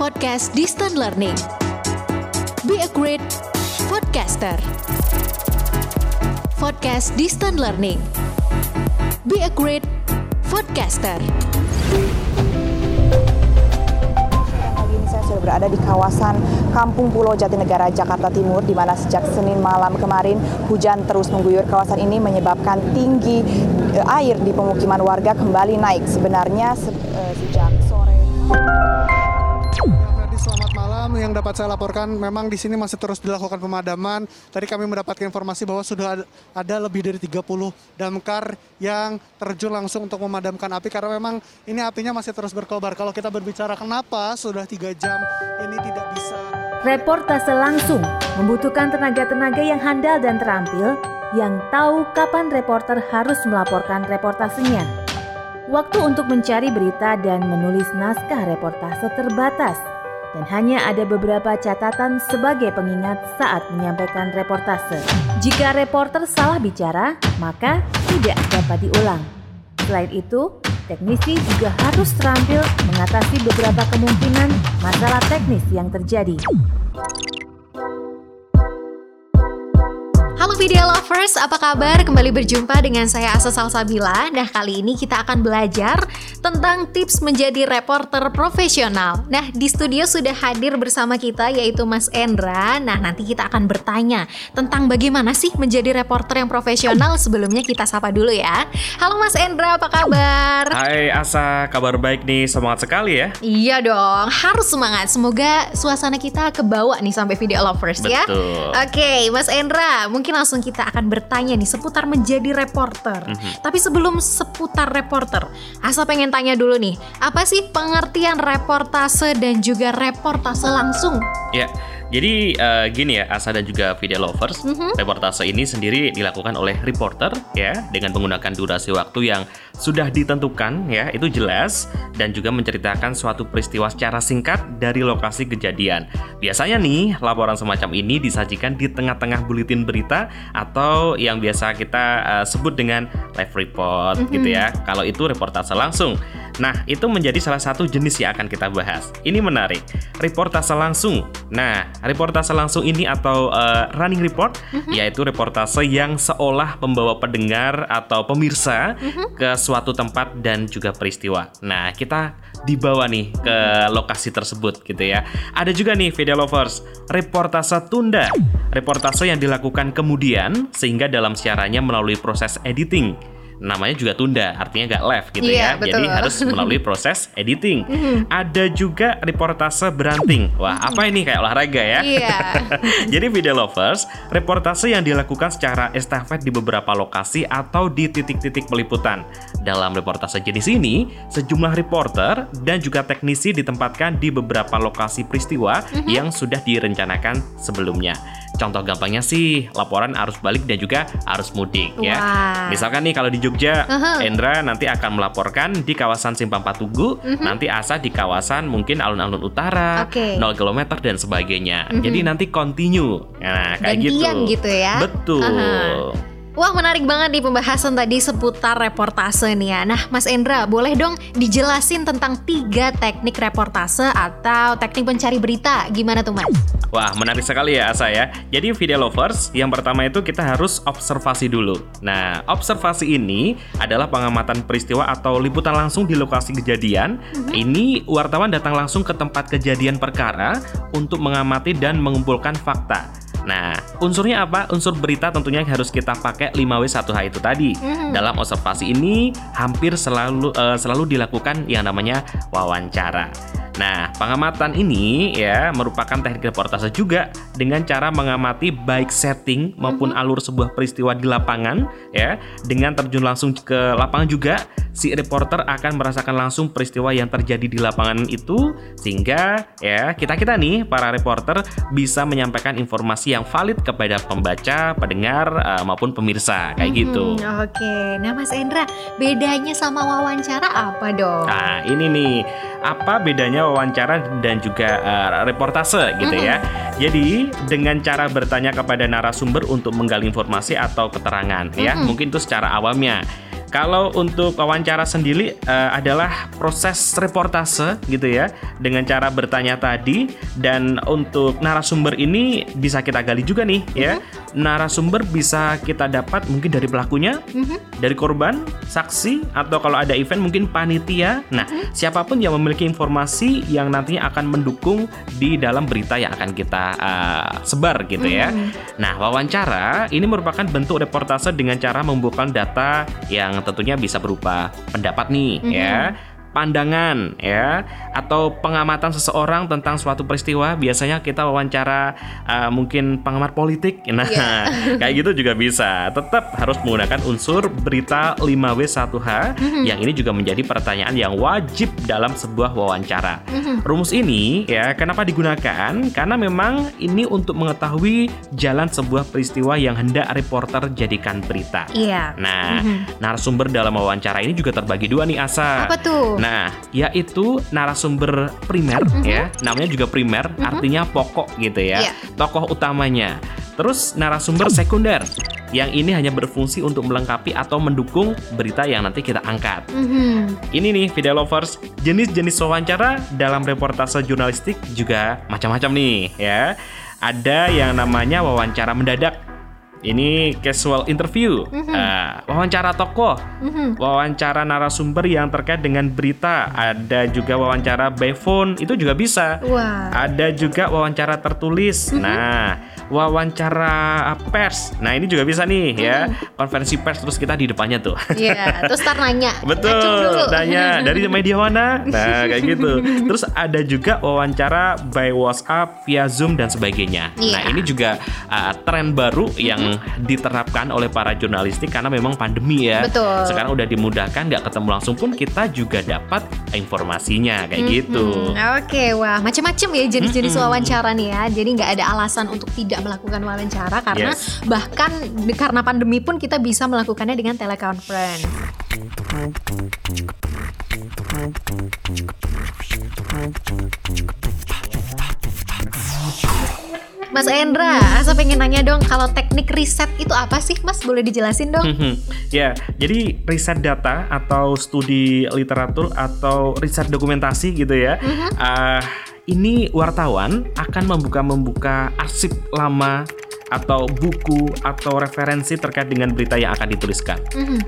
Podcast Distant Learning. Be a great podcaster. Podcast Distant Learning. Be a great podcaster. Sudah berada di kawasan Kampung Pulau Jatinegara, Jakarta Timur, di mana sejak Senin malam kemarin hujan terus mengguyur kawasan ini menyebabkan tinggi eh, air di pemukiman warga kembali naik. Sebenarnya se- eh, sejak sore. Malam. Yang dapat saya laporkan, memang di sini masih terus dilakukan pemadaman. Tadi kami mendapatkan informasi bahwa sudah ada- ada lebih dari 30 damkar yang terjun langsung untuk memadamkan api karena memang ini apinya masih terus berkobar. Kalau kita berbicara kenapa sudah tiga jam ini tidak bisa Reportase langsung membutuhkan tenaga-tenaga yang handal dan terampil yang tahu kapan reporter harus melaporkan reportasenya. Waktu untuk mencari berita dan menulis naskah reportase terbatas dan hanya ada beberapa catatan sebagai pengingat saat menyampaikan reportase. Jika reporter salah bicara, maka tidak dapat diulang. Selain itu, teknisi juga harus terampil mengatasi beberapa kemungkinan masalah teknis yang terjadi. Video lovers, apa kabar? Kembali berjumpa dengan saya Asa Salsabila. Nah, kali ini kita akan belajar tentang tips menjadi reporter profesional. Nah, di studio sudah hadir bersama kita yaitu Mas Endra. Nah, nanti kita akan bertanya tentang bagaimana sih menjadi reporter yang profesional. Sebelumnya kita sapa dulu ya. Halo Mas Endra, apa kabar? Hai Asa, kabar baik nih, semangat sekali ya. Iya dong, harus semangat. Semoga suasana kita kebawa nih sampai video lovers ya. Betul. Oke, Mas Endra, mungkin langsung kita akan bertanya nih seputar menjadi reporter. Mhm. Tapi sebelum seputar reporter, Asa pengen tanya dulu nih, apa sih pengertian reportase dan juga reportase langsung? Ya, jadi eh, gini ya Asa dan juga video lovers, Mhm. reportase ini sendiri dilakukan oleh reporter ya dengan menggunakan durasi waktu yang sudah ditentukan ya itu jelas dan juga menceritakan suatu peristiwa secara singkat dari lokasi kejadian. Biasanya nih laporan semacam ini disajikan di tengah-tengah buletin berita atau yang biasa kita eh, sebut dengan live report gitu ya. Kalau itu reportase langsung. Nah, itu menjadi salah satu jenis yang akan kita bahas. Ini menarik. Reportase langsung. Nah, reportase langsung ini atau eh, running report yaitu reportase yang seolah membawa pendengar atau pemirsa ke suatu tempat dan juga peristiwa. Nah, kita dibawa nih ke lokasi tersebut gitu ya. Ada juga nih video lovers, reportase tunda. Reportase yang dilakukan kemudian sehingga dalam siarannya melalui proses editing namanya juga tunda, artinya nggak live gitu Iya, ya. betul. Jadi harus melalui proses editing. Ada juga reportase beranting. Wah, apa ini kayak olahraga ya? Iya. Jadi video lovers, reportase yang dilakukan secara estafet di beberapa lokasi atau di titik-titik peliputan. Dalam reportase jenis ini, sejumlah reporter dan juga teknisi ditempatkan di beberapa lokasi peristiwa yang sudah direncanakan sebelumnya. Contoh gampangnya sih, laporan arus balik dan juga arus mudik ya. Wah. Misalkan nih kalau di Jogja, Aha. Endra nanti akan melaporkan di kawasan Simpang Patugu, nanti Asa di kawasan mungkin alun-alun utara, Oke. 0 km dan sebagainya. Jadi nanti continue. Nah, kayak Gantian gitu. gitu ya. Betul. Aha. Wah menarik banget nih pembahasan tadi seputar reportase nih ya Nah Mas Endra boleh dong dijelasin tentang tiga teknik reportase atau teknik pencari berita Gimana tuh Mas? Wah, menarik sekali ya Asa ya. Jadi video lovers, yang pertama itu kita harus observasi dulu. Nah, observasi ini adalah pengamatan peristiwa atau liputan langsung di lokasi kejadian. Ini wartawan datang langsung ke tempat kejadian perkara untuk mengamati dan mengumpulkan fakta. Nah, unsurnya apa? Unsur berita tentunya harus kita pakai 5W1H itu tadi. Dalam observasi ini hampir selalu eh, selalu dilakukan yang namanya wawancara. Nah, pengamatan ini ya merupakan teknik reportase juga dengan cara mengamati baik setting maupun alur sebuah peristiwa di lapangan ya. Dengan terjun langsung ke lapangan juga, si reporter akan merasakan langsung peristiwa yang terjadi di lapangan itu sehingga ya kita-kita nih para reporter bisa menyampaikan informasi yang valid kepada pembaca, pendengar eh, maupun pemirsa kayak gitu. Hmm, Oke, nah Mas Endra bedanya sama wawancara apa dong? Nah, ini nih, apa bedanya wawancara dan juga eh, reportase gitu ya. Jadi, dengan cara bertanya kepada narasumber untuk menggali informasi atau keterangan ya, mungkin itu secara awamnya. Kalau untuk wawancara sendiri uh, adalah proses reportase gitu ya dengan cara bertanya tadi dan untuk narasumber ini bisa kita gali juga nih ya. Narasumber bisa kita dapat mungkin dari pelakunya, dari korban, saksi atau kalau ada event mungkin panitia. Nah, siapa pun yang memiliki informasi yang nantinya akan mendukung di dalam berita yang akan kita uh, sebar gitu ya. Nah, wawancara ini merupakan bentuk reportase dengan cara membuka data yang tentunya bisa berupa pendapat nih ya pandangan ya atau pengamatan seseorang tentang suatu peristiwa biasanya kita wawancara uh, mungkin pengamat politik. Nah kayak gitu juga bisa. Tetap harus menggunakan unsur berita 5W1H yang ini juga menjadi pertanyaan yang wajib dalam sebuah wawancara. Rumus ini ya kenapa digunakan? Karena memang ini untuk mengetahui jalan sebuah peristiwa yang hendak reporter jadikan berita. Iya. nah narasumber dalam wawancara ini juga terbagi dua nih Asa. Apa tuh? Nah, yaitu narasumber primer ya, namanya juga primer, artinya pokok gitu ya, Iya. tokoh utamanya. Terus narasumber sekunder, yang ini hanya berfungsi untuk melengkapi atau mendukung berita yang nanti kita angkat. Mhm. Ini nih video lovers, jenis-jenis wawancara dalam reportase jurnalistik juga macam-macam nih ya. Ada yang namanya wawancara mendadak. Ini casual interview, Ah, wawancara tokoh, wawancara narasumber yang terkait dengan berita. Ada juga wawancara by phone, itu juga bisa. Wah. Ada juga wawancara tertulis. Nah, wawancara pers. Nah, ini juga bisa nih ya. Konferensi pers terus kita di depannya tuh. Iya, terus tar nanya. Betul, tanya dari media mana? Nah, kayak gitu. Terus ada juga wawancara by WhatsApp, via Zoom dan sebagainya. Iya. Nah, ini juga uh, tren baru yang diterapkan oleh para jurnalistik karena memang pandemi ya. Betul. Sekarang udah dimudahkan, nggak ketemu langsung pun kita juga dapat informasinya kayak gitu. Hmm, Oke, wah macam-macam ya jenis-jenis wawancara nih ya. Jadi nggak ada alasan untuk tidak melakukan wawancara karena Yes. bahkan karena pandemi pun kita bisa melakukannya dengan teleconference. Mas Endra, saya pengen nanya dong kalau teknik riset itu apa sih Mas? Boleh dijelasin dong? Mhm. Ya, jadi riset data atau studi literatur atau riset dokumentasi gitu ya. Ah, ini wartawan akan membuka-membuka arsip lama atau buku atau referensi terkait dengan berita yang akan dituliskan.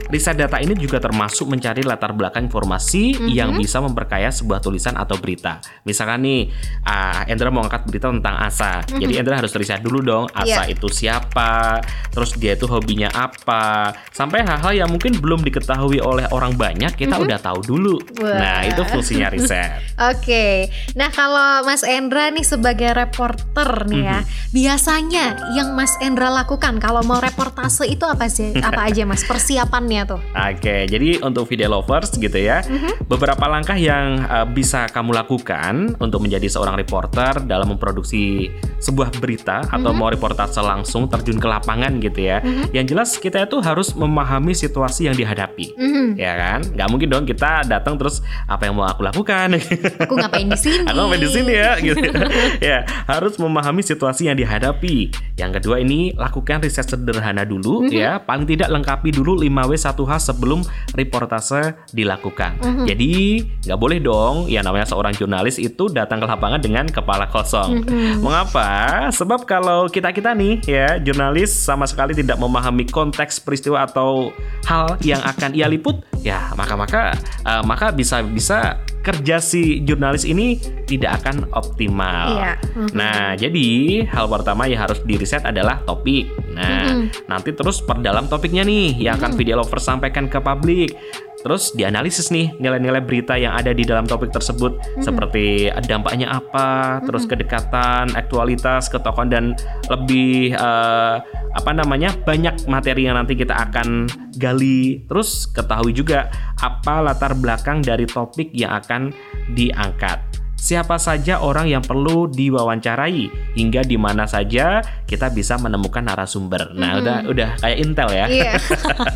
Riset data ini juga termasuk mencari latar belakang informasi yang bisa memperkaya sebuah tulisan atau berita. Misalkan nih, ah, Endra mau angkat berita tentang Asa, jadi Endra harus riset dulu dong, Asa Iya. itu siapa, terus dia itu hobinya apa, sampai hal-hal yang mungkin belum diketahui oleh orang banyak kita udah tahu dulu. Wah. Nah itu fungsinya riset. Oke, nah kalau Mas Endra nih sebagai reporter nih ya, biasanya yang Mas Endra lakukan kalau mau reportase itu apa sih? Apa aja Mas persiapannya tuh? Oke, jadi untuk video lovers gitu ya, beberapa langkah yang uh, bisa kamu lakukan untuk menjadi seorang reporter dalam memproduksi sebuah berita atau mau reportase langsung terjun ke lapangan gitu ya. Yang jelas kita itu harus memahami situasi yang dihadapi, Mhm. ya kan? Nggak mungkin dong kita datang terus apa yang mau aku lakukan? Aku ngapain di sini? Aku ngapain di sini ya gitu. ya, harus memahami situasi yang dihadapi. Yang kedua ini lakukan riset sederhana dulu ya, paling tidak lengkapi dulu 5W1H sebelum reportase dilakukan. Jadi, nggak boleh dong ya namanya seorang jurnalis itu datang ke lapangan dengan kepala kosong. Mengapa? Sebab kalau kita-kita nih ya, jurnalis sama sekali tidak memahami konteks peristiwa atau hal yang akan ia liput, ya maka-maka eh, maka bisa bisa kerja si jurnalis ini tidak akan optimal. Iya. Mhm. Nah, jadi hal pertama yang harus diriset adalah topik. Nah, nanti terus perdalam topiknya nih yang akan video lover sampaikan ke publik. Terus dianalisis nih nilai-nilai berita yang ada di dalam topik tersebut seperti dampaknya apa, terus kedekatan, aktualitas, ketokohan dan lebih eh, apa namanya banyak materi yang nanti kita akan gali. Terus ketahui juga apa latar belakang dari topik yang akan diangkat. Siapa saja orang yang perlu diwawancarai hingga di mana saja kita bisa menemukan narasumber. Nah, udah udah kayak intel ya. Iya.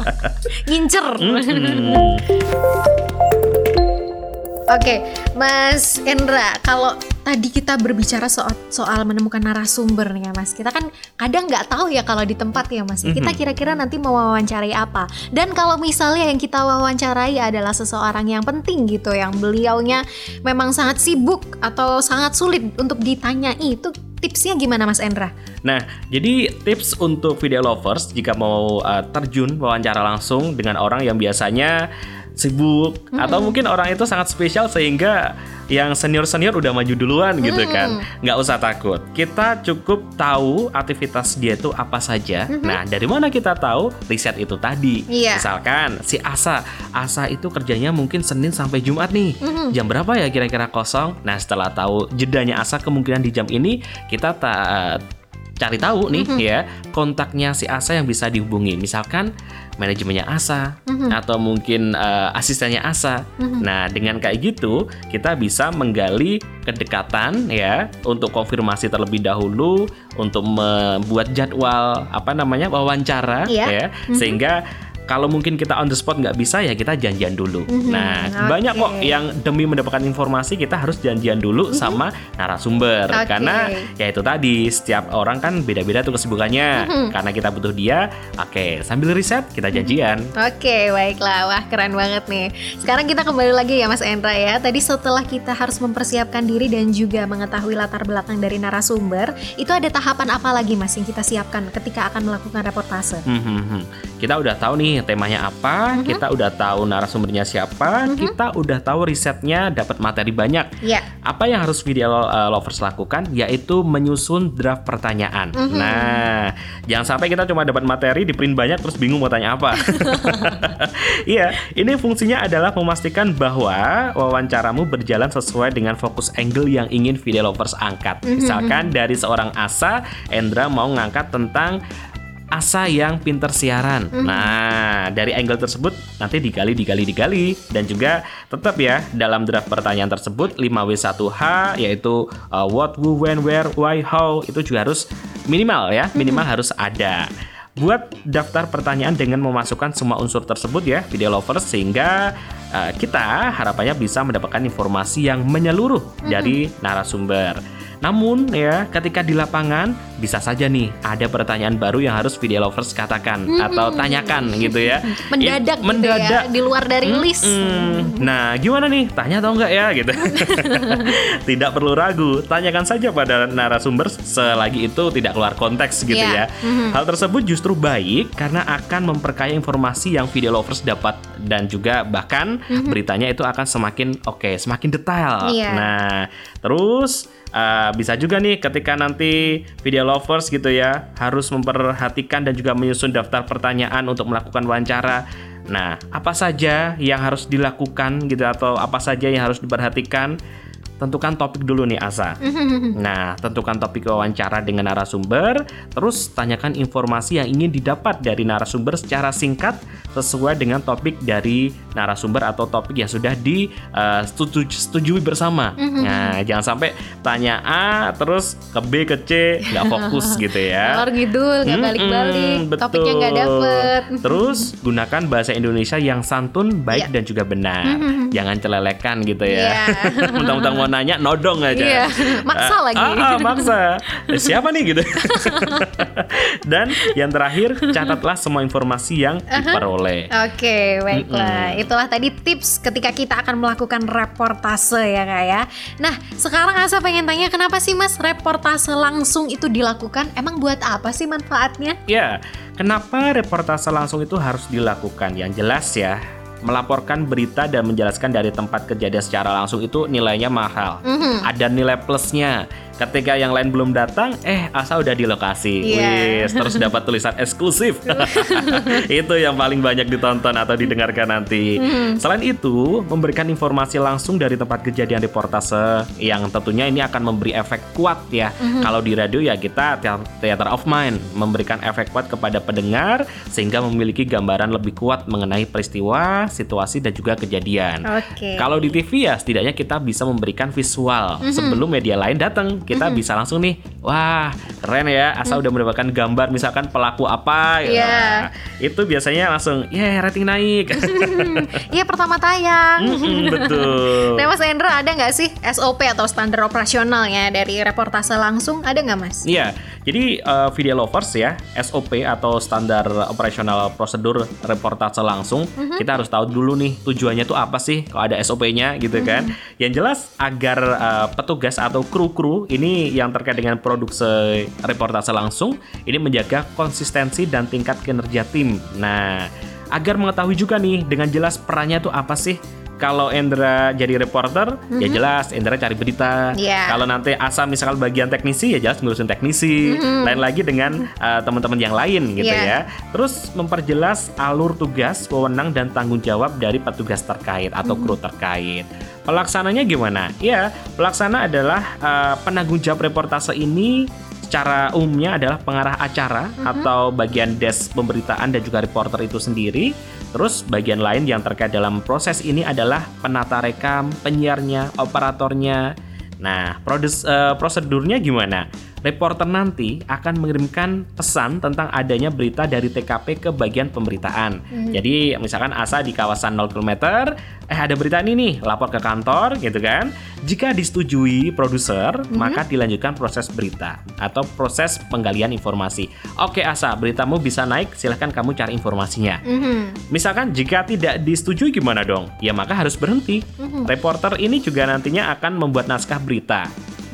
Ngincer. Hmm. Oke, Mas Endra, kalau tadi kita berbicara soal soal menemukan narasumber nih ya Mas. Kita kan kadang nggak tahu ya kalau di tempat ya Mas. Kita Mhm. kira-kira nanti mau wawancarai apa. Dan kalau misalnya yang kita wawancarai adalah seseorang yang penting gitu, yang beliaunya memang sangat sibuk atau sangat sulit untuk ditanyai, itu tipsnya gimana Mas Endra? Nah, jadi tips untuk video lovers jika mau uh, terjun wawancara langsung dengan orang yang biasanya sibuk atau mungkin orang itu sangat spesial sehingga yang senior-senior udah maju duluan gitu kan. Nggak usah takut. Kita cukup tahu aktivitas dia itu apa saja. Nah, dari mana kita tahu? Riset itu tadi. Iya. Misalkan si Asa, Asa itu kerjanya mungkin Senin sampai Jumat nih. Jam berapa ya kira-kira kosong? Nah, setelah tahu jedanya Asa kemungkinan di jam ini, kita ta- cari tahu nih ya kontaknya si Asa yang bisa dihubungi. Misalkan manajemennya Asa atau mungkin eh, asistennya Asa. Nah, dengan kayak gitu kita bisa menggali kedekatan ya untuk konfirmasi terlebih dahulu untuk membuat jadwal apa namanya wawancara Iya. ya sehingga kalau mungkin kita on the spot nggak bisa ya kita janjian dulu. Nah oke. banyak kok yang demi mendapatkan informasi kita harus janjian dulu sama narasumber Oke. karena ya itu tadi setiap orang kan beda-beda tuh kesibukannya karena kita butuh dia. Oke sambil riset kita janjian. Oke, baiklah. Wah, keren banget nih. Sekarang kita kembali lagi ya Mas Endra ya. Tadi setelah kita harus mempersiapkan diri dan juga mengetahui latar belakang dari narasumber, itu ada tahapan apa lagi Mas yang kita siapkan ketika akan melakukan reportase? Hmm, hmm, hmm. Kita udah tahu nih temanya apa, kita udah tahu narasumbernya siapa, kita udah tahu risetnya dapat materi banyak. Ya. Apa yang harus video uh, lovers lakukan yaitu menyusun draft pertanyaan. Nah, jangan sampai kita cuma dapat materi di print banyak terus bingung mau tanya apa. Iya, ini fungsinya adalah memastikan bahwa wawancaramu berjalan sesuai dengan fokus angle yang ingin video lovers angkat. Misalkan dari seorang Asa, Endra mau ngangkat tentang Asa yang pinter siaran. Nah, dari angle tersebut nanti digali, digali, digali dan juga tetap ya dalam draft pertanyaan tersebut 5W1H yaitu uh, what, who, when, where, why, how itu juga harus minimal ya, minimal harus ada. Buat daftar pertanyaan dengan memasukkan semua unsur tersebut ya, video lovers sehingga uh, kita harapannya bisa mendapatkan informasi yang menyeluruh dari narasumber. Namun ya, ketika di lapangan bisa saja nih ada pertanyaan baru yang harus video lovers katakan atau tanyakan gitu ya. Mendadak, I- gitu mendadak. ya, di luar dari list. Mm-mm. Nah, gimana nih? Tanya atau enggak ya gitu. tidak perlu ragu, tanyakan saja pada narasumber selagi itu tidak keluar konteks gitu Iya. ya. Hal tersebut justru baik karena akan memperkaya informasi yang video lovers dapat dan juga bahkan beritanya itu akan semakin oke, semakin detail. Iya. Nah, terus uh, bisa juga nih ketika nanti video lovers gitu ya harus memperhatikan dan juga menyusun daftar pertanyaan untuk melakukan wawancara. Nah, apa saja yang harus dilakukan gitu atau apa saja yang harus diperhatikan? Tentukan topik dulu nih Asa. Nah, tentukan topik wawancara dengan narasumber, terus tanyakan informasi yang ingin didapat dari narasumber secara singkat sesuai dengan topik dari narasumber atau topik yang sudah disetujui bersama. Nah, jangan sampai tanya A terus ke B ke C nggak fokus gitu ya. Ngalor ngidul, nggak balik-balik, betul. topiknya nggak dapet. Terus gunakan bahasa Indonesia yang santun, baik Iya. dan juga benar. Jangan celelekan gitu ya. Iya. Mentang-mentang mau nanya nodong aja. Iya, maksa Ah, lagi. Ah, ah, maksa. Eh, Siapa nih gitu. dan yang terakhir catatlah semua informasi yang diperoleh. Oke, baiklah. Itulah tadi tips ketika kita akan melakukan reportase ya kak ya. Nah, sekarang Asa pengen tanya kenapa sih mas reportase langsung itu dilakukan? Emang buat apa sih manfaatnya? Ya, kenapa reportase langsung itu harus dilakukan? Yang jelas ya, melaporkan berita dan menjelaskan dari tempat kejadian secara langsung itu nilainya mahal. Ada nilai plusnya. Ketika yang lain belum datang, eh asa udah di lokasi. Iya. Wis, terus dapat tulisan eksklusif. itu yang paling banyak ditonton atau didengarkan nanti. Selain itu, memberikan informasi langsung dari tempat kejadian reportase yang tentunya ini akan memberi efek kuat ya. Kalau di radio ya kita thea- theater of mind memberikan efek kuat kepada pendengar sehingga memiliki gambaran lebih kuat mengenai peristiwa, situasi dan juga kejadian. Oke. Kalau di TV ya setidaknya kita bisa memberikan visual sebelum media lain datang kita bisa langsung nih, wah keren ya, Asa udah mendapatkan gambar misalkan pelaku apa, gitu. Iya. Nah, itu biasanya langsung, ya rating naik. Iya pertama tayang. Mm-mm, betul. Nah Mas Endra ada nggak sih SOP atau standar operasionalnya dari reportase langsung? Ada nggak Mas? Iya, jadi uh, video lovers ya, SOP atau standar operasional prosedur reportase langsung, kita harus tahu dulu nih tujuannya tuh apa sih kalau ada SOP-nya gitu kan. Yang jelas agar uh, petugas atau kru-kru ini yang terkait dengan produksi reportase langsung ini menjaga konsistensi dan tingkat kinerja tim. Nah, agar mengetahui juga nih dengan jelas perannya tuh apa sih kalau Endra jadi reporter, ya jelas Endra cari berita. Iya. Kalau nanti Asa misalkan bagian teknisi, ya jelas ngurusin teknisi. Lain lagi dengan uh, teman-teman yang lain gitu Iya. ya. Terus memperjelas alur tugas, wewenang dan tanggung jawab dari petugas terkait atau kru terkait. Pelaksananya gimana? Ya, pelaksana adalah uh, penanggung jawab reportase ini secara umumnya adalah pengarah acara atau bagian desk pemberitaan dan juga reporter itu sendiri. Terus bagian lain yang terkait dalam proses ini adalah penata rekam, penyiarnya, operatornya. Nah, produs, eh, prosedurnya gimana? Reporter nanti akan mengirimkan pesan tentang adanya berita dari TKP ke bagian pemberitaan. Jadi misalkan Asa di kawasan 0 km, eh ada berita ini nih, lapor ke kantor gitu kan. Jika disetujui produser, maka dilanjutkan proses berita atau proses penggalian informasi. Oke Asa, beritamu bisa naik, silahkan kamu cari informasinya. Mhm. Misalkan jika tidak disetujui gimana dong? Ya maka harus berhenti. Reporter ini juga nantinya akan membuat naskah berita.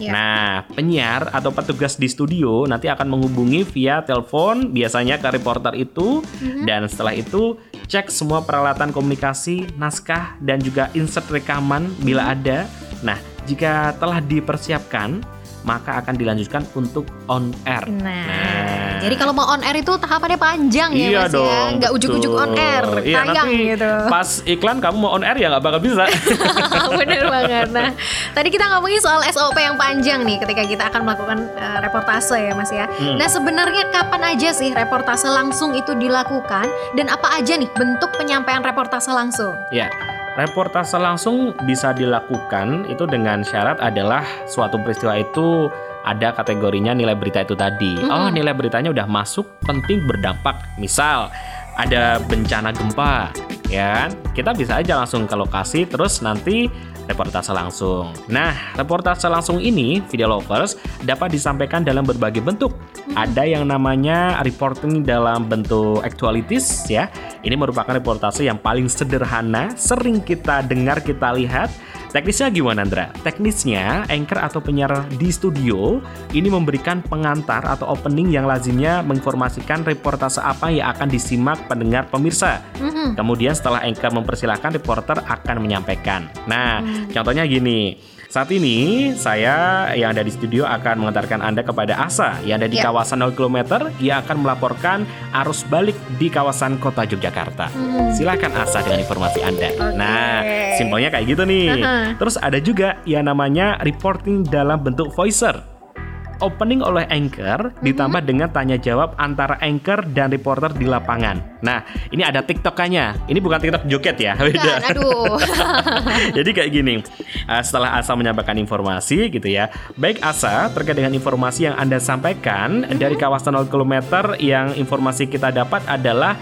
Ya. Nah, penyiar atau petugas di studio nanti akan menghubungi via telepon biasanya ke reporter itu dan setelah itu cek semua peralatan komunikasi, naskah dan juga insert rekaman bila ada. Nah, jika telah dipersiapkan, maka akan dilanjutkan untuk on air. Nah, jadi kalau mau on air itu tahapannya panjang ya iya Mas ya, dong, nggak ujuk-ujuk on air, Iya, tayang nanti gitu. Pas iklan kamu mau on air ya nggak bakal bisa. Bener banget. Nah, tadi kita ngomongin soal SOP yang panjang nih ketika kita akan melakukan eh, reportase ya Mas ya. Hmm. Nah, sebenarnya kapan aja sih reportase langsung itu dilakukan dan apa aja nih bentuk penyampaian reportase langsung? Ya, reportase langsung bisa dilakukan itu dengan syarat adalah suatu peristiwa itu ada kategorinya nilai berita itu tadi. Oh, nilai beritanya udah masuk, penting berdampak. Misal ada bencana gempa, ya kan? Kita bisa aja langsung ke lokasi terus nanti reportase langsung. Nah, reportase langsung ini, video lovers, dapat disampaikan dalam berbagai bentuk. Ada yang namanya reporting dalam bentuk actualities ya. Ini merupakan reportase yang paling sederhana, sering kita dengar, kita lihat. Teknisnya gimana, Andra? Teknisnya, anchor atau penyiar di studio ini memberikan pengantar atau opening yang lazimnya menginformasikan reportase apa yang akan disimak pendengar pemirsa. Mhm. Kemudian setelah anchor mempersilahkan, reporter akan menyampaikan. Nah, contohnya gini. Saat ini saya yang ada di studio akan mengantarkan Anda kepada Asa yang ada di Ya. kawasan 0 km yang akan melaporkan arus balik di kawasan kota Yogyakarta. Silakan Asa dengan informasi Anda. Oke. Nah, simpelnya kayak gitu nih. Aha. Terus ada juga yang namanya reporting dalam bentuk voicer. Opening oleh anchor ditambah dengan tanya jawab antara anchor dan reporter di lapangan. Nah, ini ada TikTokannya. Ini bukan TikTok joget ya, beda. Dan, aduh. Jadi kayak gini, uh, setelah Asa menyampaikan informasi gitu ya, baik Asa terkait dengan informasi yang Anda sampaikan dari kawasan 0 km yang informasi kita dapat adalah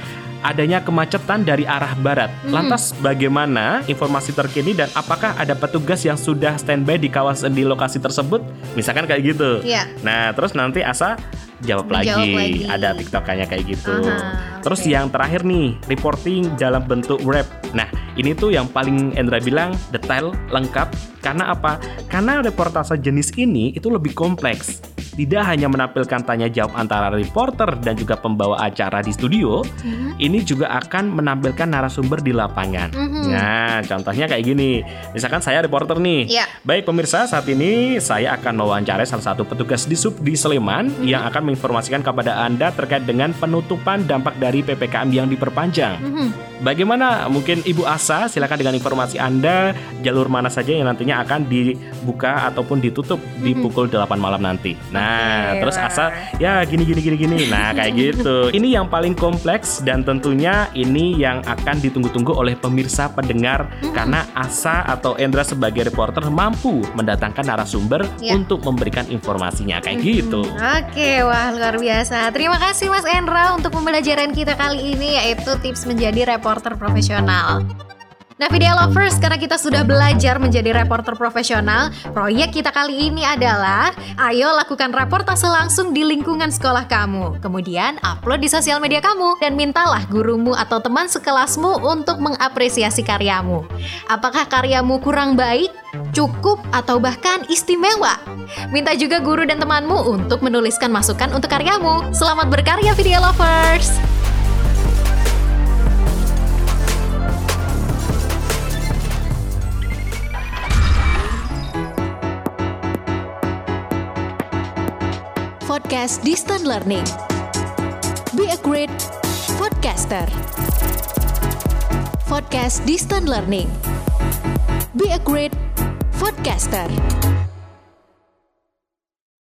adanya kemacetan dari arah barat. Lantas bagaimana informasi terkini dan apakah ada petugas yang sudah standby di kawasan di lokasi tersebut? Misalkan kayak gitu. Iya. Nah, terus nanti Asa jawab lagi. Menjawab lagi. Ada TikTokannya kayak gitu. Aha, Terus yang terakhir nih, reporting dalam bentuk rap. Nah, ini tuh yang paling Endra bilang detail, lengkap. Karena apa? Karena reportase jenis ini itu lebih kompleks. Tidak hanya menampilkan tanya jawab antara reporter dan juga pembawa acara di studio, ini juga akan menampilkan narasumber di lapangan. Mhm. Nah, contohnya kayak gini. Misalkan saya reporter nih. Iya. Baik pemirsa, saat ini saya akan mewawancarai salah satu petugas di sub di Sleman yang akan menginformasikan kepada Anda terkait dengan penutupan dampak dari PPKM yang diperpanjang. Mhm. Bagaimana mungkin Ibu Asa silakan dengan informasi Anda jalur mana saja yang nantinya akan dibuka ataupun ditutup di pukul 8 malam nanti. Nah, Nah, Oke, terus. Asa ya gini gini gini gini. Nah, kayak gitu. Ini yang paling kompleks dan tentunya ini yang akan ditunggu-tunggu oleh pemirsa pendengar karena Asa atau Endra sebagai reporter mampu mendatangkan narasumber Ya. untuk memberikan informasinya kayak gitu. Oke, wah luar biasa. Terima kasih Mas Endra untuk pembelajaran kita kali ini yaitu tips menjadi reporter profesional. Nah, video lovers, karena kita sudah belajar menjadi reporter profesional, proyek kita kali ini adalah ayo lakukan reportase langsung di lingkungan sekolah kamu. Kemudian upload di sosial media kamu dan mintalah gurumu atau teman sekelasmu untuk mengapresiasi karyamu. Apakah karyamu kurang baik, cukup, atau bahkan istimewa? Minta juga guru dan temanmu untuk menuliskan masukan untuk karyamu. Selamat berkarya video lovers! Podcast Distant Learning. Be a great podcaster. Podcast Distant Learning. Be a great podcaster.